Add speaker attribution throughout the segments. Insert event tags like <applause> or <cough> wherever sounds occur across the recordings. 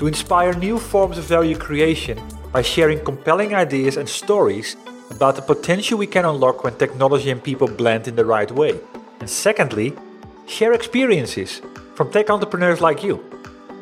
Speaker 1: to inspire new forms of value creation by sharing compelling ideas and stories about the potential we can unlock when technology and people blend in the right way. And secondly, share experiences from tech entrepreneurs like you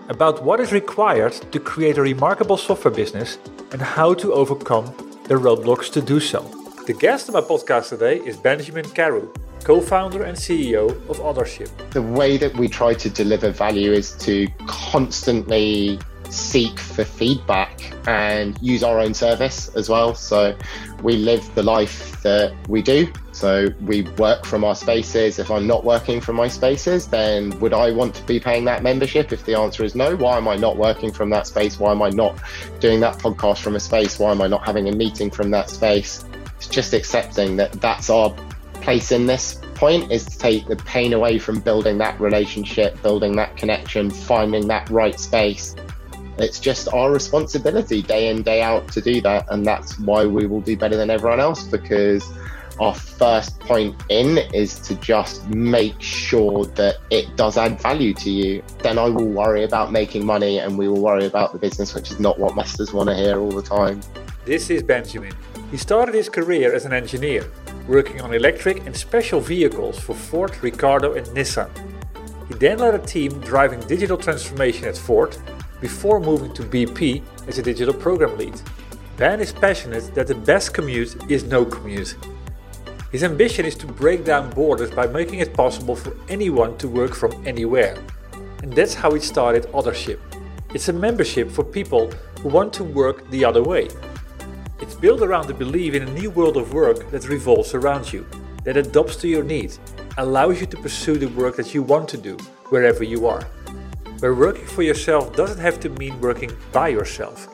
Speaker 1: about what is required to create a remarkable software business and how to overcome the roadblocks to do so. The guest of my podcast today is Benjamin Carew, co founder and CEO of Othership.
Speaker 2: The way that we try to deliver value is to constantly seek for feedback and use our own service as well. So we live the life that we do. So we work from our spaces. If I'm not working from my spaces, then would I want to be paying that membership? If the answer is no, why am I not working from that space? Why am I not doing that podcast from a space? Why am I not having a meeting from that space? Just accepting that that's our place in this point is to take the pain away from building that relationship, building that connection, finding that right space it's just our responsibility day in, day out to do that. And that's why we will do better than everyone else because our first point in is to just make sure that it does add value to you. Then I will worry about making money and we will worry about the business, which is not what masters want to hear all the time.
Speaker 1: This is Benjamin. He started his career as an engineer, working on electric and special vehicles for Ford, Ricardo, and Nissan. He then led a team driving digital transformation at Ford before moving to BP as a digital program lead. Ben is passionate that the best commute is no commute. His ambition is to break down borders by making it possible for anyone to work from anywhere. And that's how it started Othership. It's a membership for people who want to work the other way. It's built around the belief in a new world of work that revolves around you, that adapts to your needs, allows you to pursue the work that you want to do wherever you are where working for yourself doesn't have to mean working by yourself,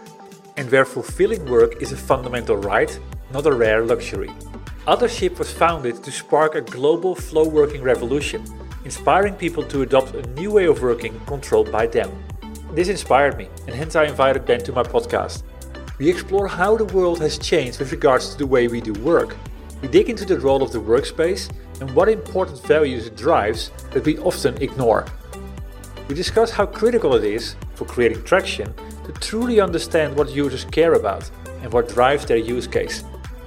Speaker 1: and where fulfilling work is a fundamental right, not a rare luxury. Othership was founded to spark a global flow working revolution, inspiring people to adopt a new way of working controlled by them. This inspired me, and hence I invited Ben to my podcast. We explore how the world has changed with regards to the way we do work. We dig into the role of the workspace and what important values it drives that we often ignore. We discuss how critical it is for creating traction to truly understand what users care about and what drives their use case.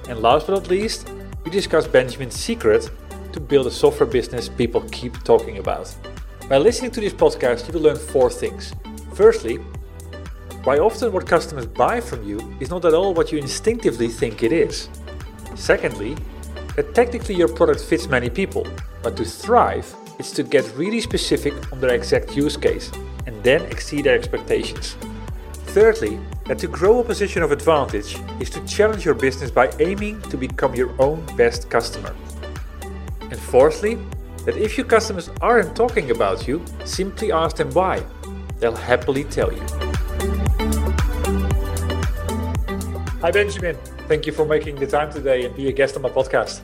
Speaker 1: And last but not least, we discuss Benjamin's secret to build a software business people keep talking about. By listening to this podcast, you will learn four things. Firstly, why often what customers buy from you is not at all what you instinctively think it is. Secondly, that technically your product fits many people, but to thrive, it's to get really specific on their exact use case and then exceed their expectations. Thirdly, that to grow a position of advantage is to challenge your business by aiming to become your own best customer. And fourthly, that if your customers aren't talking about you, simply ask them why. They'll happily tell you. Hi, Benjamin. Thank you for making the time today and be a guest on my podcast.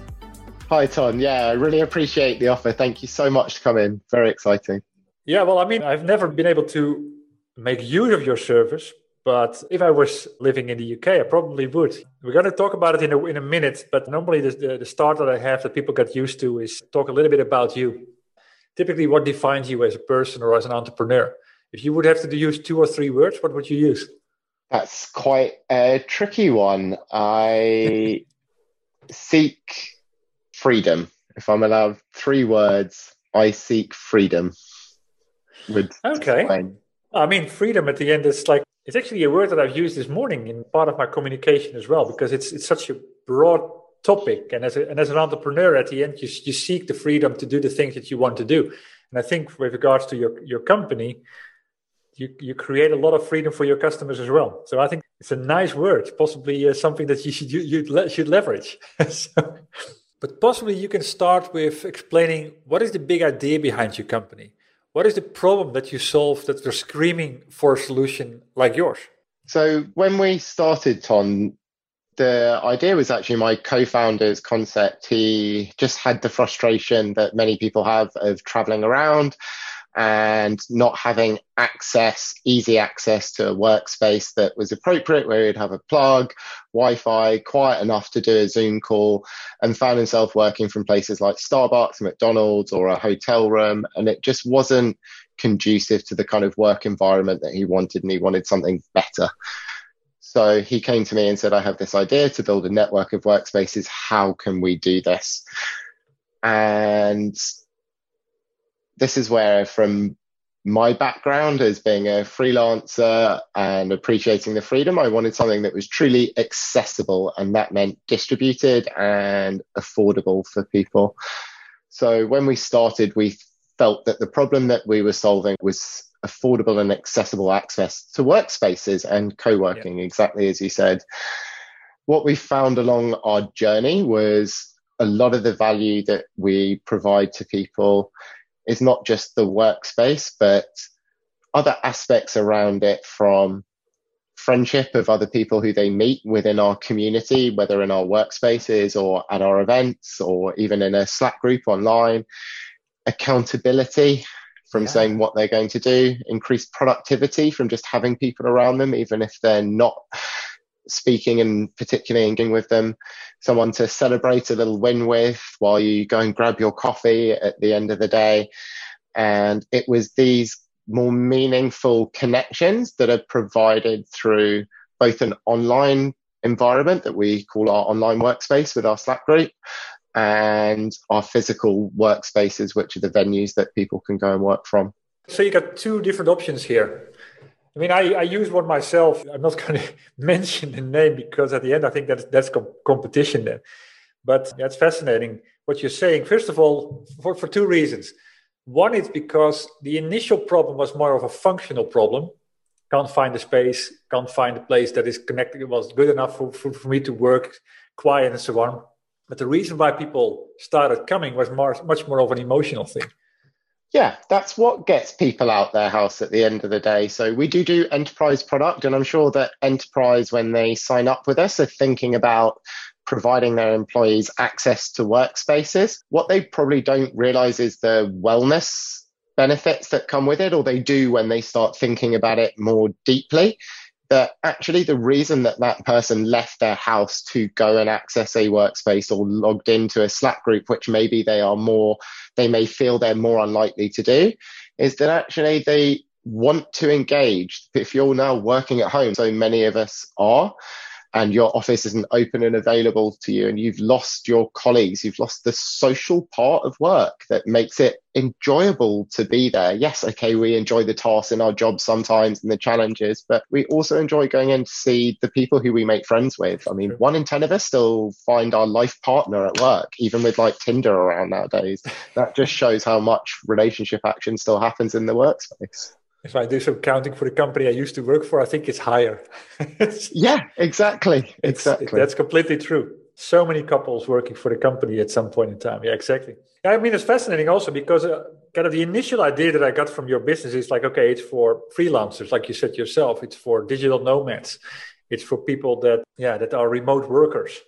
Speaker 2: Hi, Ton. Yeah, I really appreciate the offer. Thank you so much to come in. Very exciting.
Speaker 1: Yeah, well, I mean, I've never been able to make use of your service, but if I was living in the UK, I probably would. We're going to talk about it in a, in a minute, but normally the, the, the start that I have that people get used to is talk a little bit about you. Typically, what defines you as a person or as an entrepreneur? If you would have to use two or three words, what would you use?
Speaker 2: That's quite a tricky one. I <laughs> seek freedom. If I'm allowed three words, I seek freedom.
Speaker 1: Okay. I mean, freedom at the end is like it's actually a word that I've used this morning in part of my communication as well because it's it's such a broad topic, and as a, and as an entrepreneur, at the end, you you seek the freedom to do the things that you want to do. And I think with regards to your your company, you you create a lot of freedom for your customers as well. So I think it's a nice word, possibly uh, something that you should you, you should leverage. <laughs> so, but possibly you can start with explaining what is the big idea behind your company. What is the problem that you solve that they're screaming for a solution like yours?
Speaker 2: So when we started, Ton, the idea was actually my co-founder's concept. He just had the frustration that many people have of traveling around and not having access, easy access to a workspace that was appropriate, where he'd have a plug, Wi Fi, quiet enough to do a Zoom call, and found himself working from places like Starbucks, McDonald's, or a hotel room. And it just wasn't conducive to the kind of work environment that he wanted, and he wanted something better. So he came to me and said, I have this idea to build a network of workspaces. How can we do this? And this is where, from my background as being a freelancer and appreciating the freedom, I wanted something that was truly accessible, and that meant distributed and affordable for people. So when we started, we felt that the problem that we were solving was affordable and accessible access to workspaces and co-working, yeah. exactly as you said. What we found along our journey was a lot of the value that we provide to people is not just the workspace, but other aspects around it from friendship of other people who they meet within our community, whether in our workspaces or at our events or even in a Slack group online, accountability from yeah. saying what they're going to do, increased productivity from just having people around them, even if they're not speaking and particularly engaging with them, someone to celebrate a little win with while you go and grab your coffee at the end of the day. And it was these more meaningful connections that are provided through both an online environment that we call our online workspace with our Slack group and our physical workspaces, which are the venues that people can go and work from.
Speaker 1: So you got two different options here. I mean, I, I use one myself. I'm not <laughs> going to mention the name because at the end, I think that's that's competition then. But that's fascinating what you're saying. First of all, for, for two reasons. One is because the initial problem was more of a functional problem. Can't find the space, can't find a place that is connected, it was good enough for, for, for me to work, quiet and so on. But the reason why people started coming was more, much more of an emotional thing
Speaker 2: yeah, that's what gets people out their house at the end of the day. So we do do enterprise product, and I'm sure that enterprise, when they sign up with us, are thinking about providing their employees access to workspaces. What they probably don't realize is the wellness benefits that come with it, or they do when they start thinking about it more deeply. That actually the reason that that person left their house to go and access a workspace or logged into a Slack group, which maybe they are more they may feel they're more unlikely to do is that actually they want to engage. If you're now working at home, so many of us are, and your office isn't open and available to you and you've lost your colleagues you've lost the social part of work that makes it enjoyable to be there. Yes okay we enjoy the tasks in our jobs sometimes and the challenges but we also enjoy going in to see the people who we make friends with. I mean one in ten of us still find our life partner at work even with like tinder around nowadays. <laughs> That just shows how much relationship action still happens in the workspace
Speaker 1: if I do some counting for the company I used to work for, I think it's higher. <laughs>
Speaker 2: yeah, exactly. Exactly.
Speaker 1: that's completely true. So many couples working for the company at some point in time. Yeah, exactly. I mean, it's fascinating also because uh, kind of the initial idea that I got from your business is like, okay, it's for freelancers, like you said yourself. It's for digital nomads. It's for people that, yeah, that are remote workers.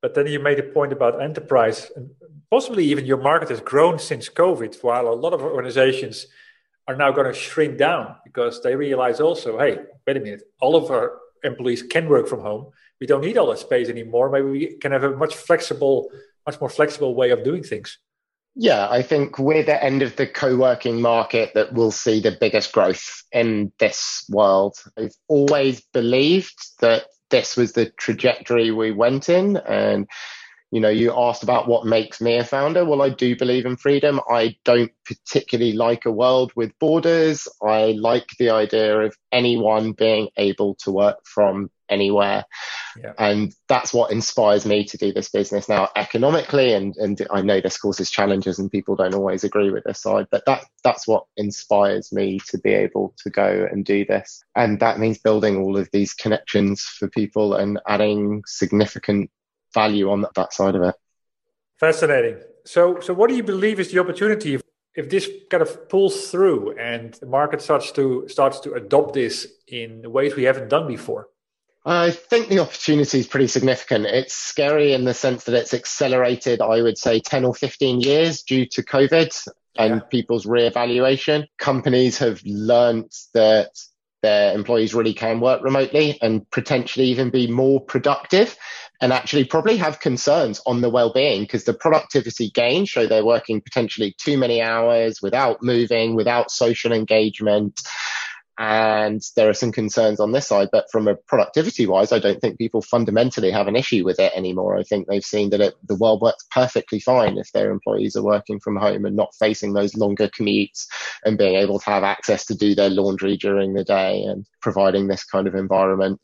Speaker 1: But then you made a point about enterprise, and possibly even your market has grown since COVID, while a lot of organizations are now going to shrink down because they realize also, hey, wait a minute, all of our employees can work from home. We don't need all that space anymore. Maybe we can have a much flexible, much more flexible way of doing things.
Speaker 2: Yeah, I think we're the end of the co-working market that will see the biggest growth in this world. I've always believed that this was the trajectory we went in and you know, you asked about what makes me a founder. Well, I do believe in freedom. I don't particularly like a world with borders. I like the idea of anyone being able to work from anywhere. Yeah. And that's what inspires me to do this business now economically. And, and I know this causes challenges and people don't always agree with this side, but that, that's what inspires me to be able to go and do this. And that means building all of these connections for people and adding significant value on that side of it.
Speaker 1: Fascinating. So, so what do you believe is the opportunity if, if this kind of pulls through and the market starts to starts to adopt this in ways we haven't done before?
Speaker 2: I think the opportunity is pretty significant. It's scary in the sense that it's accelerated, I would say, 10 or 15 years due to COVID and yeah. people's reevaluation. Companies have learned that their employees really can work remotely and potentially even be more productive and actually probably have concerns on the well-being because the productivity gains show they're working potentially too many hours without moving without social engagement and there are some concerns on this side but from a productivity wise i don't think people fundamentally have an issue with it anymore. I think they've seen that it, the world works perfectly fine if their employees are working from home and not facing those longer commutes and being able to have access to do their laundry during the day and providing this kind of environment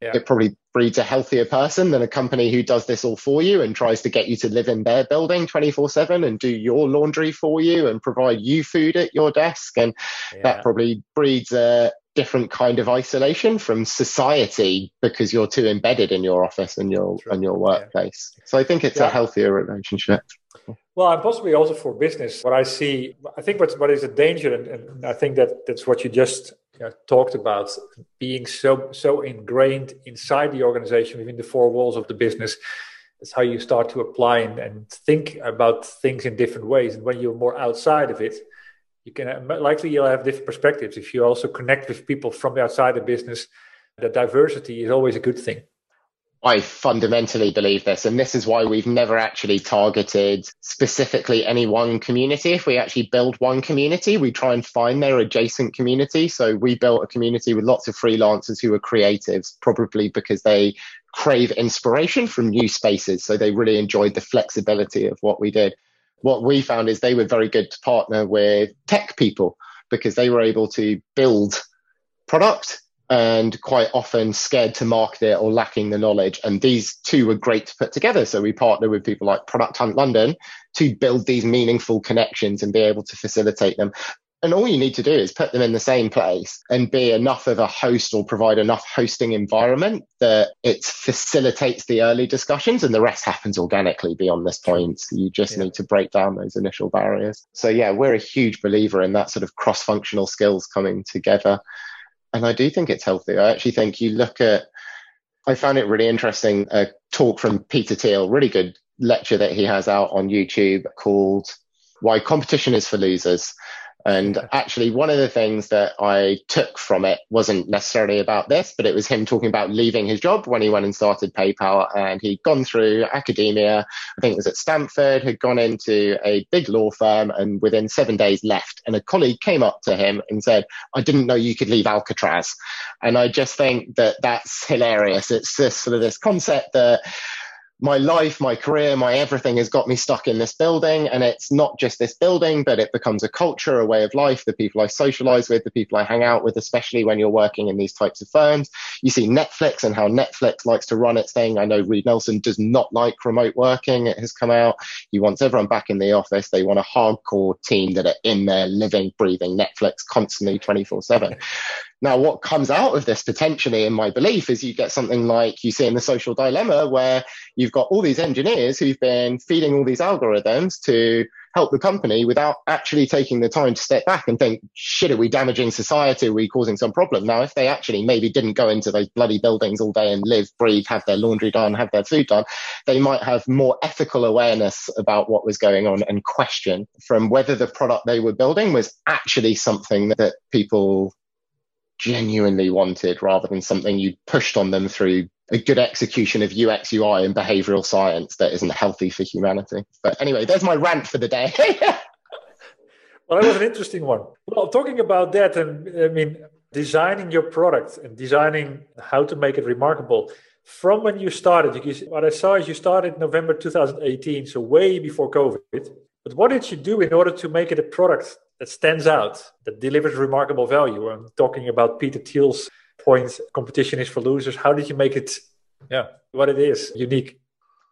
Speaker 2: yeah. it probably breeds a healthier person than a company who does this all for you and tries to get you to live in their building 24 7 and do your laundry for you and provide you food at your desk. And yeah. that probably breeds a different kind of isolation from society because you're too embedded in your office and your and your workplace. Yeah. So I think it's a healthier relationship.
Speaker 1: Well, and possibly also for business. What I see, I think what what is a danger, and, and I think that that's what you just you know, talked about being so so ingrained inside the organization within the four walls of the business that's how you start to apply and, and think about things in different ways. And when you're more outside of it you can uh, likely you'll have different perspectives. If you also connect with people from the outside the business the diversity is always a good thing
Speaker 2: I fundamentally believe this, and this is why we've never actually targeted specifically any one community. If we actually build one community, we try and find their adjacent community. So we built a community with lots of freelancers who are creatives, probably because they crave inspiration from new spaces. So they really enjoyed the flexibility of what we did. What we found is they were very good to partner with tech people because they were able to build product and quite often scared to market it or lacking the knowledge. And these two were great to put together. So we partner with people like Product Hunt London to build these meaningful connections and be able to facilitate them. And all you need to do is put them in the same place and be enough of a host or provide enough hosting environment that it facilitates the early discussions and the rest happens organically beyond this point. You just yeah. need to break down those initial barriers. So yeah, we're a huge believer in that sort of cross functional skills coming together and I do think it's healthy. I actually think you look at. I found it really interesting. A talk from Peter Thiel, really good lecture that he has out on YouTube called "Why Competition Is for Losers." And actually, one of the things that I took from it wasn't necessarily about this, but it was him talking about leaving his job when he went and started PayPal. And he'd gone through academia, I think it was at Stanford, had gone into a big law firm, and within seven days left. And a colleague came up to him and said, I didn't know you could leave Alcatraz. And I just think that that's hilarious. It's just sort of this concept that my life, my career, my everything has got me stuck in this building. And it's not just this building, but it becomes a culture, a way of life, the people I socialize with, the people I hang out with, especially when you're working in these types of firms. You see Netflix and how Netflix likes to run its thing. I know Reed Nelson does not like remote working. It has come out. He wants everyone back in the office. They want a hardcore team that are in there living, breathing Netflix constantly 24 seven. Now, what comes out of this potentially, in my belief, is you get something like you see in the social dilemma where you've got all these engineers who've been feeding all these algorithms to help the company without actually taking the time to step back and think, shit, are we damaging society? Are we causing some problem? Now, if they actually maybe didn't go into those bloody buildings all day and live, breathe, have their laundry done, have their food done, they might have more ethical awareness about what was going on and question from whether the product they were building was actually something that people genuinely wanted rather than something you pushed on them through a good execution of UX, UI, and behavioral science that isn't healthy for humanity. But anyway, there's my rant for the day. <laughs>
Speaker 1: well, that was an interesting one. Well, talking about that, and I mean, designing your product and designing how to make it remarkable. from when you started, because what I saw is you started November 2018, so way before COVID. But what did you do in order to make it a product that stands out, that delivers remarkable value? I'm talking about Peter Thiel's point competition is for losers. How did you make it, yeah, what it is, unique?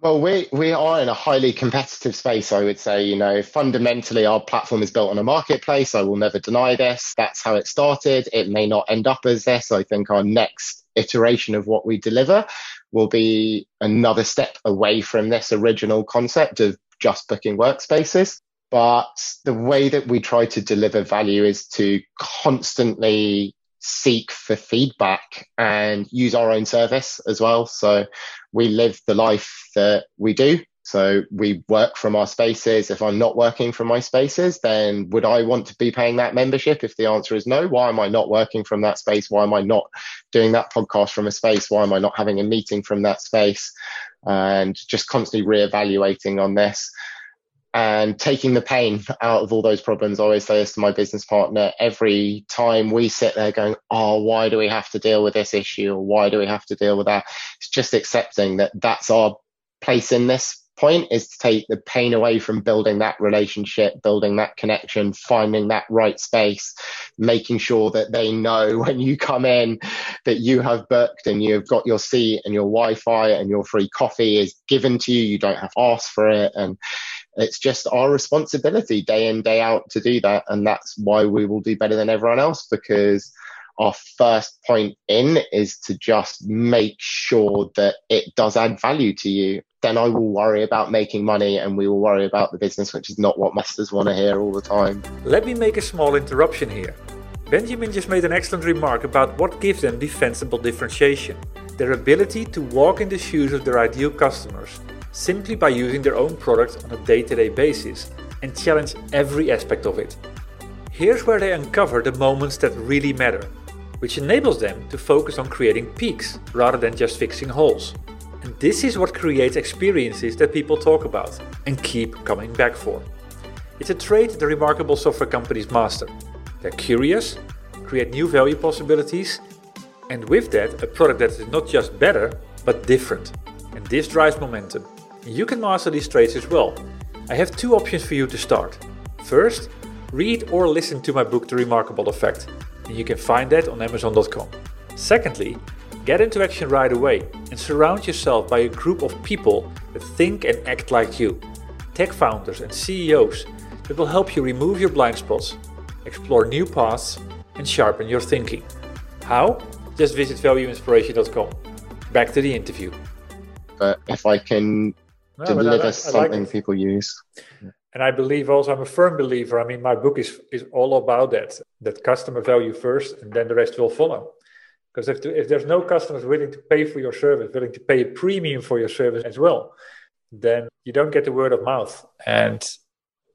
Speaker 2: Well, we we are in a highly competitive space, I would say. You know, fundamentally, our platform is built on a marketplace. I will never deny this. That's how it started. It may not end up as this. I think our next iteration of what we deliver will be another step away from this original concept of just booking workspaces. But the way that we try to deliver value is to constantly seek for feedback and use our own service as well. So we live the life that we do. So we work from our spaces. If I'm not working from my spaces, then would I want to be paying that membership? If the answer is no, why am I not working from that space? Why am I not doing that podcast from a space? Why am I not having a meeting from that space? And just constantly reevaluating on this and taking the pain out of all those problems. I always say this to my business partner every time we sit there going, Oh, why do we have to deal with this issue? Or why do we have to deal with that? It's just accepting that that's our place in this point is to take the pain away from building that relationship, building that connection, finding that right space, making sure that they know <laughs> when you come in that you have booked and you've got your seat and your Wi-Fi and your free coffee is given to you. You don't have to ask for it. And it's just our responsibility day in, day out to do that. And that's why we will do better than everyone else because our first point in is to just make sure that it does add value to you. Then I will worry about making money and we will worry about the business, which is not what masters want to hear all the time.
Speaker 1: Let me make a small interruption here. Benjamin just made an excellent remark about what gives them defensible differentiation their ability to walk in the shoes of their ideal customers simply by using their own product on a day to day basis and challenge every aspect of it. Here's where they uncover the moments that really matter, which enables them to focus on creating peaks rather than just fixing holes. And this is what creates experiences that people talk about and keep coming back for. It's a trait the remarkable software companies master. They're curious, create new value possibilities, and with that, a product that is not just better, but different. And this drives momentum. You can master these traits as well. I have two options for you to start. First, read or listen to my book The Remarkable Effect, and you can find that on Amazon.com. Secondly, get into action right away and surround yourself by a group of people that think and act like you. Tech founders and CEOs that will help you remove your blind spots, explore new paths, and sharpen your thinking. How? Just visit valueinspiration.com. Back to the interview.
Speaker 2: But if I can no, deliver something like people use.
Speaker 1: And I believe also, I'm a firm believer. I mean, my book is is all about that. That customer value first, and then the rest will follow. Because if, if there's no customers willing to pay for your service, willing to pay a premium for your service as well, then you don't get the word of mouth. And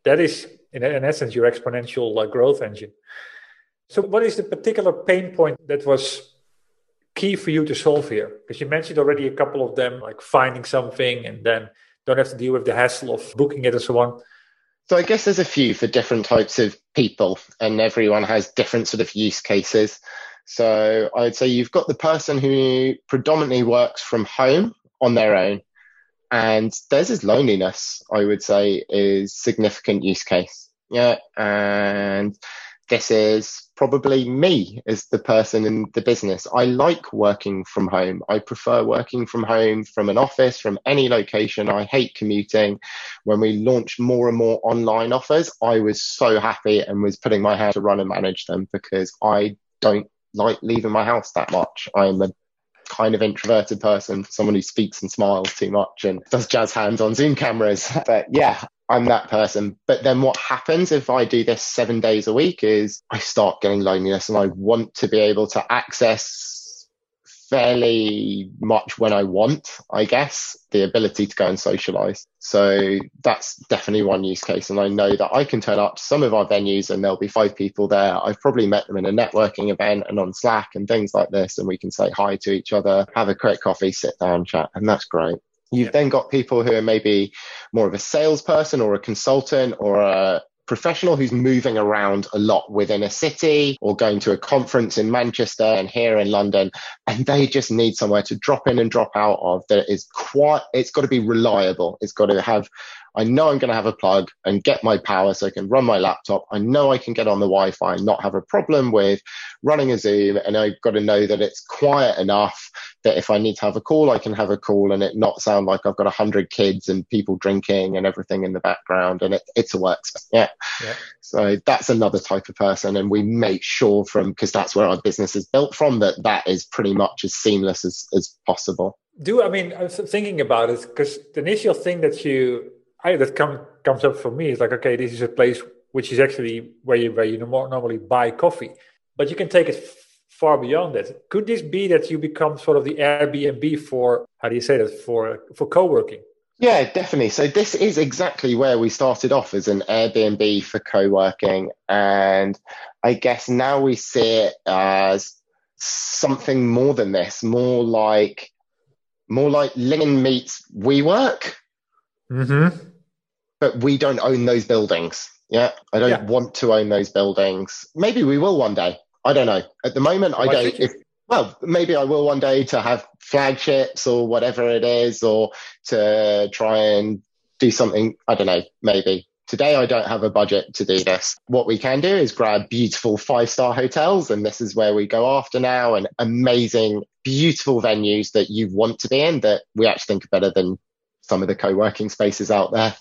Speaker 1: that is, in, in essence, your exponential growth engine. So, what is the particular pain point that was key for you to solve here? Because you mentioned already a couple of them, like finding something and then don't have to deal with the hassle of booking it and so on.
Speaker 2: So I guess there's a few for different types of people, and everyone has different sort of use cases. So I'd say you've got the person who predominantly works from home on their own, and there's this loneliness. I would say is significant use case. Yeah, and this is probably me as the person in the business. I like working from home. I prefer working from home from an office, from any location. I hate commuting. When we launched more and more online offers, I was so happy and was putting my hand to run and manage them because I don't like leaving my house that much. I'm a kind of introverted person, someone who speaks and smiles too much and does jazz hands on Zoom cameras. <laughs> But yeah, I'm that person. But then what happens if I do this seven days a week is I start getting loneliness and I want to be able to access fairly much when I want, I guess, the ability to go and socialize. So that's definitely one use case. And I know that I can turn up to some of our venues and there'll be five people there. I've probably met them in a networking event and on Slack and things like this. And we can say hi to each other, have a quick coffee, sit down, chat. And that's great. You've then got people who are maybe more of a salesperson or a consultant or a professional who's moving around a lot within a city or going to a conference in Manchester and here in London, and they just need somewhere to drop in and drop out of that is quite, it's got to be reliable. It's got to have I know I'm going to have a plug and get my power so I can run my laptop. I know I can get on the Wi Fi and not have a problem with running a Zoom. And I've got to know that it's quiet enough that if I need to have a call, I can have a call and it not sound like I've got a hundred kids and people drinking and everything in the background. And it, it's a workspace. Yeah. yeah. So that's another type of person. And we make sure from, because that's where our business is built from, that that is pretty much as seamless as, as possible.
Speaker 1: Do I mean, I was thinking about it because the initial thing that you I, that come, comes up for me is like, okay, this is a place which is actually where you where you normally buy coffee, but you can take it far beyond that. Could this be that you become sort of the Airbnb for how do you say that for for co-working?
Speaker 2: Yeah, definitely. So this is exactly where we started off as an Airbnb for co-working, and I guess now we see it as something more than this, more like more like LinkedIn meets WeWork.
Speaker 1: Mm-hmm
Speaker 2: but we don't own those buildings. Yeah, I don't yeah. want to own those buildings. Maybe we will one day. I don't know. At the moment, I don't. If, well, maybe I will one day to have flagships or whatever it is, or to try and do something. I don't know. Maybe today I don't have a budget to do this. What we can do is grab beautiful five star hotels, and this is where we go after now, and amazing, beautiful venues that you want to be in that we actually think are better than some of the co-working spaces out there,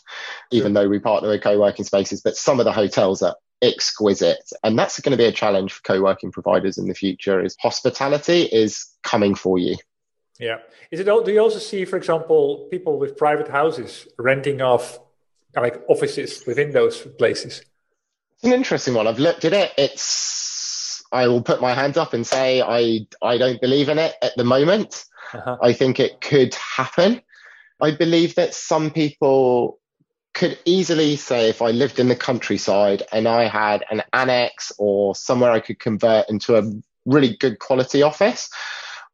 Speaker 2: even though we partner with co-working spaces, but some of the hotels are exquisite. And that's going to be a challenge for co-working providers in the future is hospitality is coming for you.
Speaker 1: Yeah. Is it, do you also see, for example, people with private houses renting off like offices within those places?
Speaker 2: It's an interesting one. I've looked at it. It's, I will put my hand up and say I, I don't believe in it at the moment. Uh-huh. I think it could happen. I believe that some people could easily say if I lived in the countryside and I had an annex or somewhere I could convert into a really good quality office,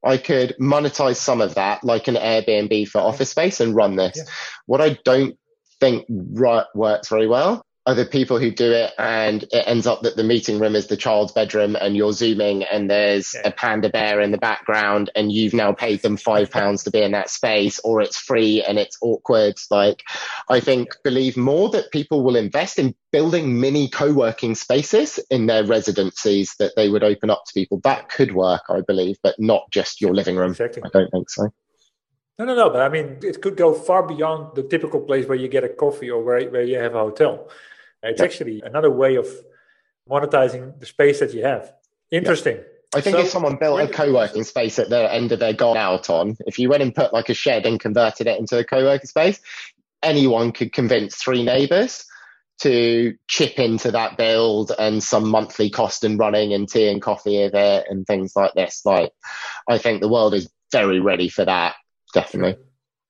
Speaker 2: I could monetize some of that like an Airbnb for office space and run this. Yeah. What I don't think works very well other people who do it and it ends up that the meeting room is the child's bedroom and you're zooming and there's yeah. a panda bear in the background and you've now paid them five pounds to be in that space or it's free and it's awkward like i think believe more that people will invest in building mini co-working spaces in their residencies that they would open up to people that could work i believe but not just your living room exactly. i don't think so
Speaker 1: no, no, no. But I mean, it could go far beyond the typical place where you get a coffee or where, where you have a hotel. It's yep. actually another way of monetizing the space that you have. Interesting. Yep.
Speaker 2: I think so, if someone built a co-working space at the end of their gone out on, if you went and put like a shed and converted it into a co-working space, anyone could convince three neighbors to chip into that build and some monthly cost and running and tea and coffee of it and things like this. Like, I think the world is very ready for that. Definitely.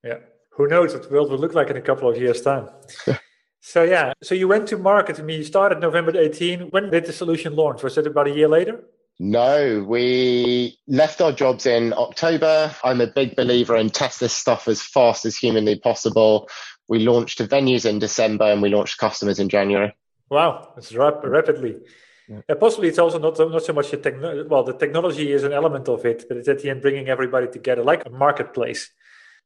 Speaker 1: Yeah. Who knows what the world will look like in a couple of years' time. <laughs> So yeah, so you went to market. I mean, you started November 18. When did the solution launch? Was it about a year later?
Speaker 2: No, we left our jobs in October. I'm a big believer in test this stuff as fast as humanly possible. We launched to venues in December and we launched customers in January.
Speaker 1: Wow, it's rap- rapidly. Yeah. possibly it's also not not so much the technology. Well, the technology is an element of it, but it's at the end bringing everybody together, like a marketplace.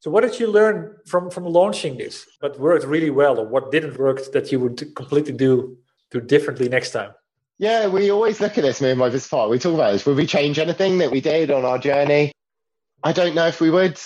Speaker 1: So, what did you learn from from launching this? What worked really well, or what didn't work that you would completely do do differently next time?
Speaker 2: Yeah, we always look at this, me and my partner. We talk about this. Would we change anything that we did on our journey? I don't know if we would.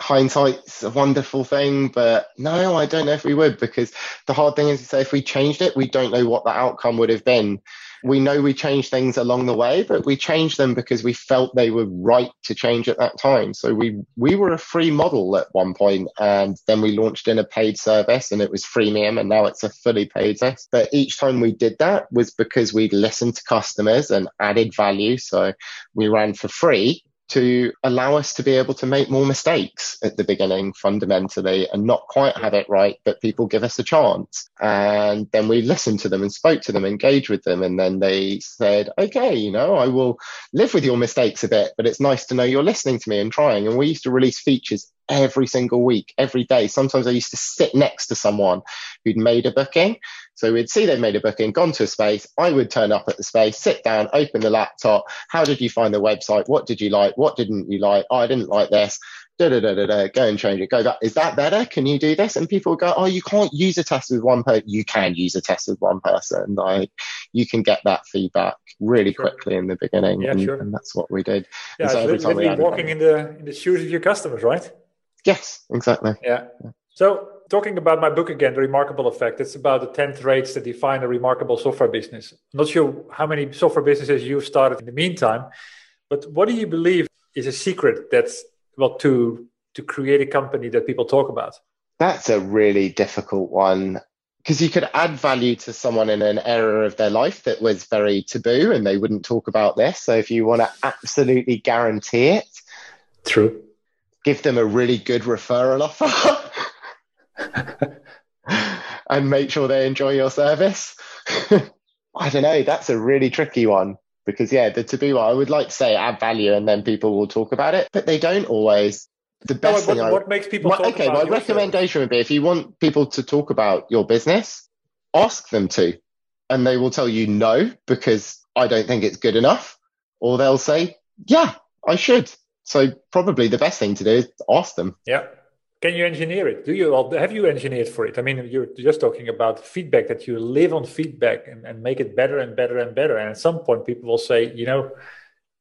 Speaker 2: Hindsight's a wonderful thing, but no, I don't know if we would because the hard thing is to say if we changed it, we don't know what the outcome would have been. We know we changed things along the way, but we changed them because we felt they were right to change at that time. So we we were a free model at one point, and then we launched in a paid service, and it was freemium, and now it's a fully paid service. But each time we did that was because we listened to customers and added value. So we ran for free to allow us to be able to make more mistakes at the beginning fundamentally and not quite have it right, but people give us a chance. And then we listened to them and spoke to them, engaged with them. And then they said, okay, you know, I will live with your mistakes a bit, but it's nice to know you're listening to me and trying. And we used to release features every single week, every day. Sometimes I used to sit next to someone who'd made a booking So we'd see they made a booking, gone to a space. I would turn up at the space, sit down, open the laptop. How did you find the website? What did you like? What didn't you like? Oh, I didn't like this. Da, da, da, da, da. Go and change it. Go back. Is that better? Can you do this? And people go, Oh, you can't use a test with one person. You can use a test with one person. Like you can get that feedback really sure. quickly in the beginning.
Speaker 1: Yeah,
Speaker 2: and,
Speaker 1: sure.
Speaker 2: and that's what we did.
Speaker 1: Yeah, so every time we walking in the in the shoes of your customers, right?
Speaker 2: Yes, exactly.
Speaker 1: Yeah. yeah. So talking about my book again, The Remarkable Effect, it's about the 10 traits that define a remarkable software business. I'm not sure how many software businesses you've started in the meantime, but what do you believe is a secret that's well to to create a company that people talk about?
Speaker 2: That's a really difficult one because you could add value to someone in an area of their life that was very taboo and they wouldn't talk about this. So if you want to absolutely guarantee it,
Speaker 1: true.
Speaker 2: Give them a really good referral offer. <laughs> <laughs> and make sure they enjoy your service. <laughs> I don't know. That's a really tricky one because, yeah, the taboo, I would like to say add value and then people will talk about it, but they don't always. The best
Speaker 1: no,
Speaker 2: thing
Speaker 1: what,
Speaker 2: I,
Speaker 1: what makes people
Speaker 2: okay, my recommendation would be if you want people to talk about your business, ask them to, and they will tell you no because I don't think it's good enough, or they'll say, yeah, I should. So probably the best thing to do is ask them.
Speaker 1: Yeah. Can you engineer it? Do you have you engineered for it? I mean, you're just talking about feedback that you live on feedback and, and make it better and better and better. And at some point, people will say, you know,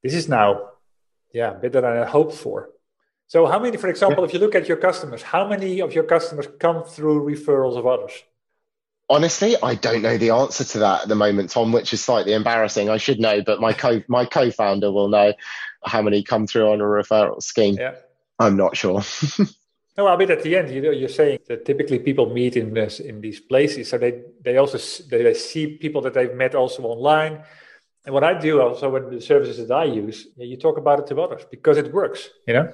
Speaker 1: this is now, yeah, better than I hoped for. So, how many, for example, yeah. if you look at your customers, how many of your customers come through referrals of others?
Speaker 2: Honestly, I don't know the answer to that at the moment, Ton, which is slightly embarrassing. I should know, but my co my co-founder will know how many come through on a referral scheme.
Speaker 1: Yeah.
Speaker 2: I'm not sure. <laughs>
Speaker 1: No, I mean at the end, you know, you're saying that typically people meet in this in these places, so they they also they see people that they've met also online. And what I do also with the services that I use, you talk about it to others because it works. You know,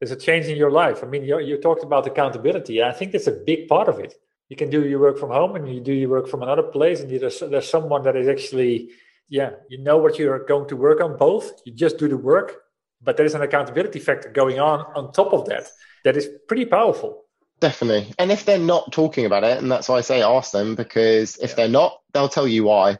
Speaker 1: there's a change in your life. I mean, you you talked about accountability. I think that's a big part of it. You can do your work from home, and you do your work from another place, and there's there's someone that is actually, yeah, you know what you're going to work on. Both, you just do the work, but there is an accountability factor going on on top of that that is pretty powerful.
Speaker 2: Definitely. And if they're not talking about it, and that's why I say ask them, because if yeah. they're not, they'll tell you why.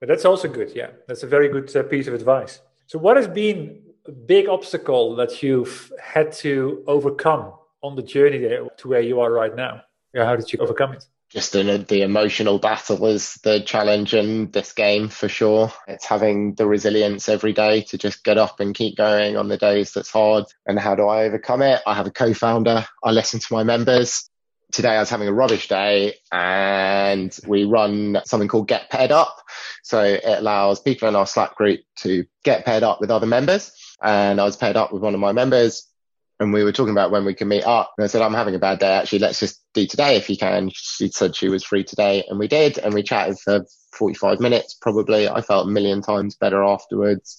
Speaker 1: But that's also good. Yeah. That's a very good uh, piece of advice. So, what has been a big obstacle that you've had to overcome on the journey there to where you are right now? Yeah, how did you overcome it?
Speaker 2: Just the emotional battle is the challenge in this game for sure. It's having the resilience every day to just get up and keep going on the days that's hard. And how do I overcome it? I have a co-founder. I listen to my members. Today I was having a rubbish day and we run something called Get Paired Up. So it allows people in our Slack group to get paired up with other members. And I was paired up with one of my members and we were talking about when we can meet up. And I said, I'm having a bad day. Actually, let's just do today if you can. She said she was free today, and we did. And we chatted for 45 minutes, probably. I felt a million times better afterwards.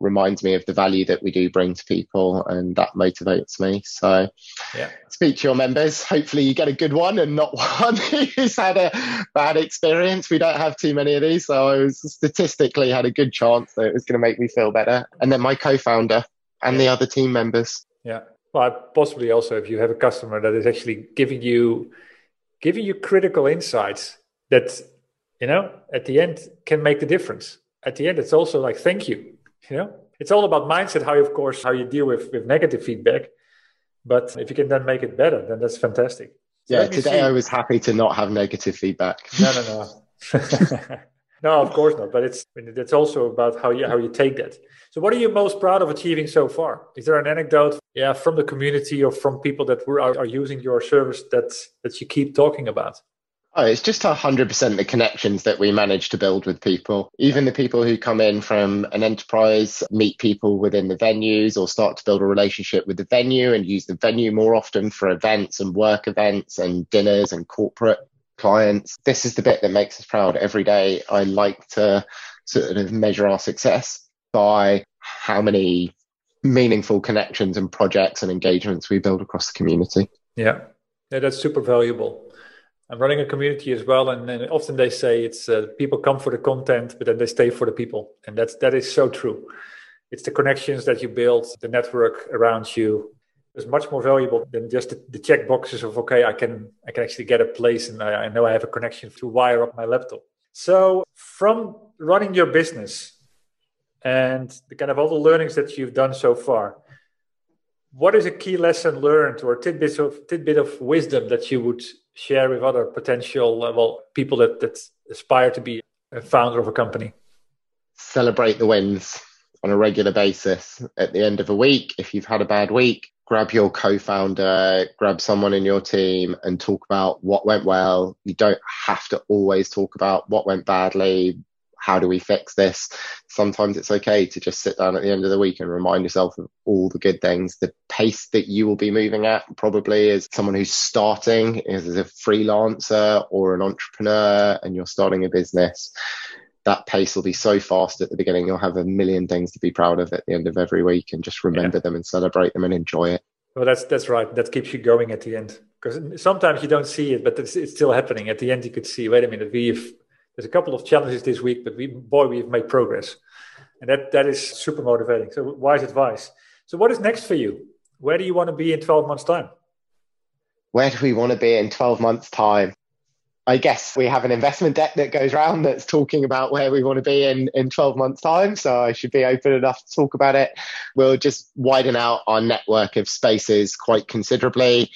Speaker 2: Reminds me of the value that we do bring to people, and that motivates me. So,
Speaker 1: yeah.
Speaker 2: speak to your members. Hopefully, you get a good one and not <laughs> one who's had a bad experience. We don't have too many of these, so I was statistically had a good chance that it was going to make me feel better. And then my co-founder and the other team members
Speaker 1: yeah. Well, possibly also if you have a customer that is actually giving you giving you critical insights that you know at the end can make the difference. At the end, it's also like thank you. You know, it's all about mindset. How you, of course, how you deal with with negative feedback. But if you can then make it better, then that's fantastic.
Speaker 2: So yeah, today see. I was happy to not have negative feedback.
Speaker 1: No, no, no. <laughs> no, of course not. But it's it's also about how you how you take that. So, what are you most proud of achieving so far? Is there an anecdote, yeah, from the community or from people that were, are, are using your service that that you keep talking about?
Speaker 2: Oh, it's just 100% the connections that we manage to build with people. Even the people who come in from an enterprise, meet people within the venues or start to build a relationship with the venue and use the venue more often for events and work events and dinners and corporate clients. This is the bit that makes us proud every day. I like to sort of measure our success by how many meaningful connections and projects and engagements we build across the community.
Speaker 1: Yeah, yeah, that's super valuable. I'm running a community as well, and, and often they say it's uh, people come for the content, but then they stay for the people, and that's that is so true. It's the connections that you build, the network around you. Is much more valuable than just the, the check boxes of okay, I can I can actually get a place and I, I know I have a connection to wire up my laptop. So from running your business and the kind of all the learnings that you've done so far, what is a key lesson learned or tidbit of tidbit of wisdom that you would share with other potential uh, well people that, that aspire to be a founder of a company?
Speaker 2: Celebrate the wins on a regular basis. At the end of a week, if you've had a bad week, grab your co-founder, grab someone in your team and talk about what went well. You don't have to always talk about what went badly. How do we fix this? Sometimes it's okay to just sit down at the end of the week and remind yourself of all the good things. The pace that you will be moving at probably is someone who's starting as a freelancer or an entrepreneur and you're starting a business that pace will be so fast at the beginning. You'll have a million things to be proud of at the end of every week, and just remember yeah. them and celebrate them and enjoy it.
Speaker 1: Well, that's that's right. That keeps you going at the end because sometimes you don't see it, but it's, it's still happening. At the end, you could see. Wait a minute, we've there's a couple of challenges this week, but we boy, we've made progress, and that that is super motivating. So wise advice. So what is next for you? Where do you want to be in 12 months' time?
Speaker 2: Where do we want to be in 12 months' time? I guess we have an investment deck that goes around that's talking about where we want to be in, in 12 months' time. So I should be open enough to talk about it. We'll just widen out our network of spaces quite considerably,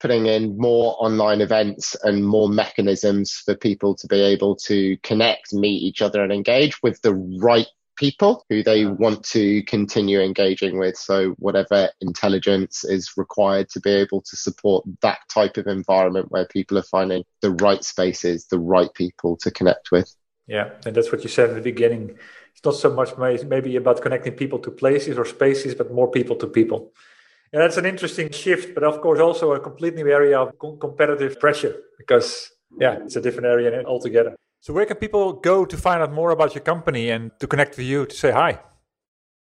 Speaker 2: putting in more online events and more mechanisms for people to be able to connect, meet each other, and engage with the right people who they want to continue engaging with. So, whatever intelligence is required to be able to support that type of environment where people are finding the right spaces, the right people to connect with.
Speaker 1: Yeah, and that's what you said in the beginning. It's not so much maybe about connecting people to places or spaces, but more people to people. And that's an interesting shift, but of course also a complete new area of competitive pressure because, yeah, it's a different area altogether. So, where can people go to find out more about your company and to connect with you to say hi?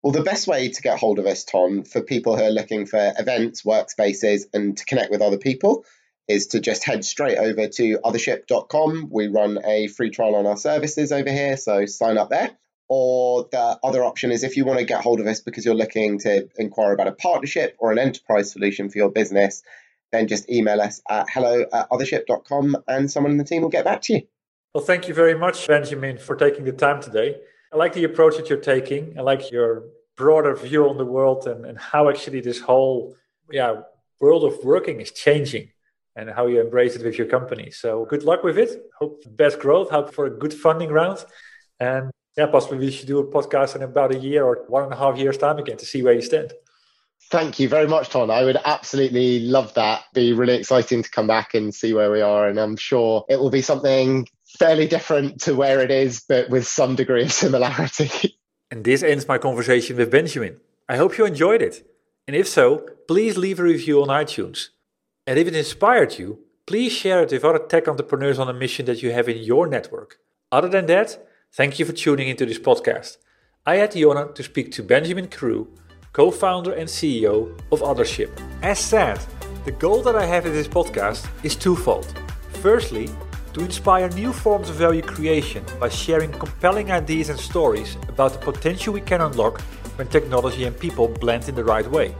Speaker 2: Well, the best way to get hold of us, Ton, for people who are looking for events, workspaces, and to connect with other people is to just head straight over to othership.com. We run a free trial on our services over here, so sign up there. Or the other option is if you want to get hold of us because you're looking to inquire about a partnership or an enterprise solution for your business, then just email us at hello at othership.com and someone in the team will get back to you.
Speaker 1: Well, thank you very much, Benjamin, for taking the time today. I like the approach that you're taking. I like your broader view on the world and, and how actually this whole yeah, world of working is changing and how you embrace it with your company. So good luck with it. Hope best growth. Hope for a good funding round. And yeah, possibly we should do a podcast in about a year or one and a half years time again to see where you stand.
Speaker 2: Thank you very much, Ton. I would absolutely love that. Be really exciting to come back and see where we are. And I'm sure it will be something fairly different to where it is, but with some degree of similarity. <laughs>
Speaker 1: And this ends my conversation with Benjamin. I hope you enjoyed it. And if so, please leave a review on iTunes. And if it inspired you, please share it with other tech entrepreneurs on a mission that you have in your network. Other than that, thank you for tuning into this podcast. I had the honor to speak to Benjamin Crew, co founder and CEO of Othership. As said, the goal that I have in this podcast is twofold. Firstly, to inspire new forms of value creation by sharing compelling ideas and stories about the potential we can unlock when technology and people blend in the right way.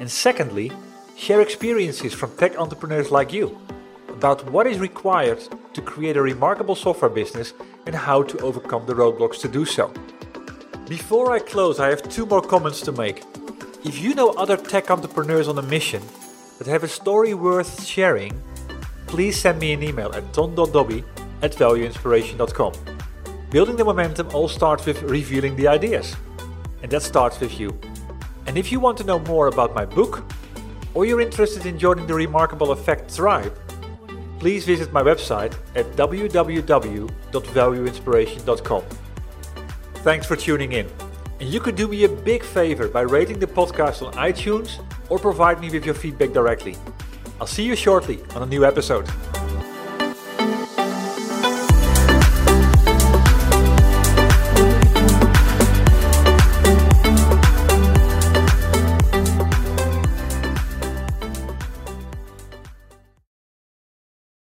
Speaker 1: And secondly, share experiences from tech entrepreneurs like you about what is required to create a remarkable software business and how to overcome the roadblocks to do so. Before I close, I have two more comments to make. If you know other tech entrepreneurs on a mission that have a story worth sharing, please send me an email at ton.dobbe at valueinspiration.com. Building the momentum all starts with revealing the ideas. And that starts with you. And if you want to know more about my book, or you're interested in joining the Remarkable Effect tribe, please visit my website at www.valueinspiration.com. Thanks for tuning in. And you could do me a big favor by rating the podcast on iTunes or provide me with your feedback directly. I'll see you shortly on a new episode.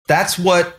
Speaker 3: That's what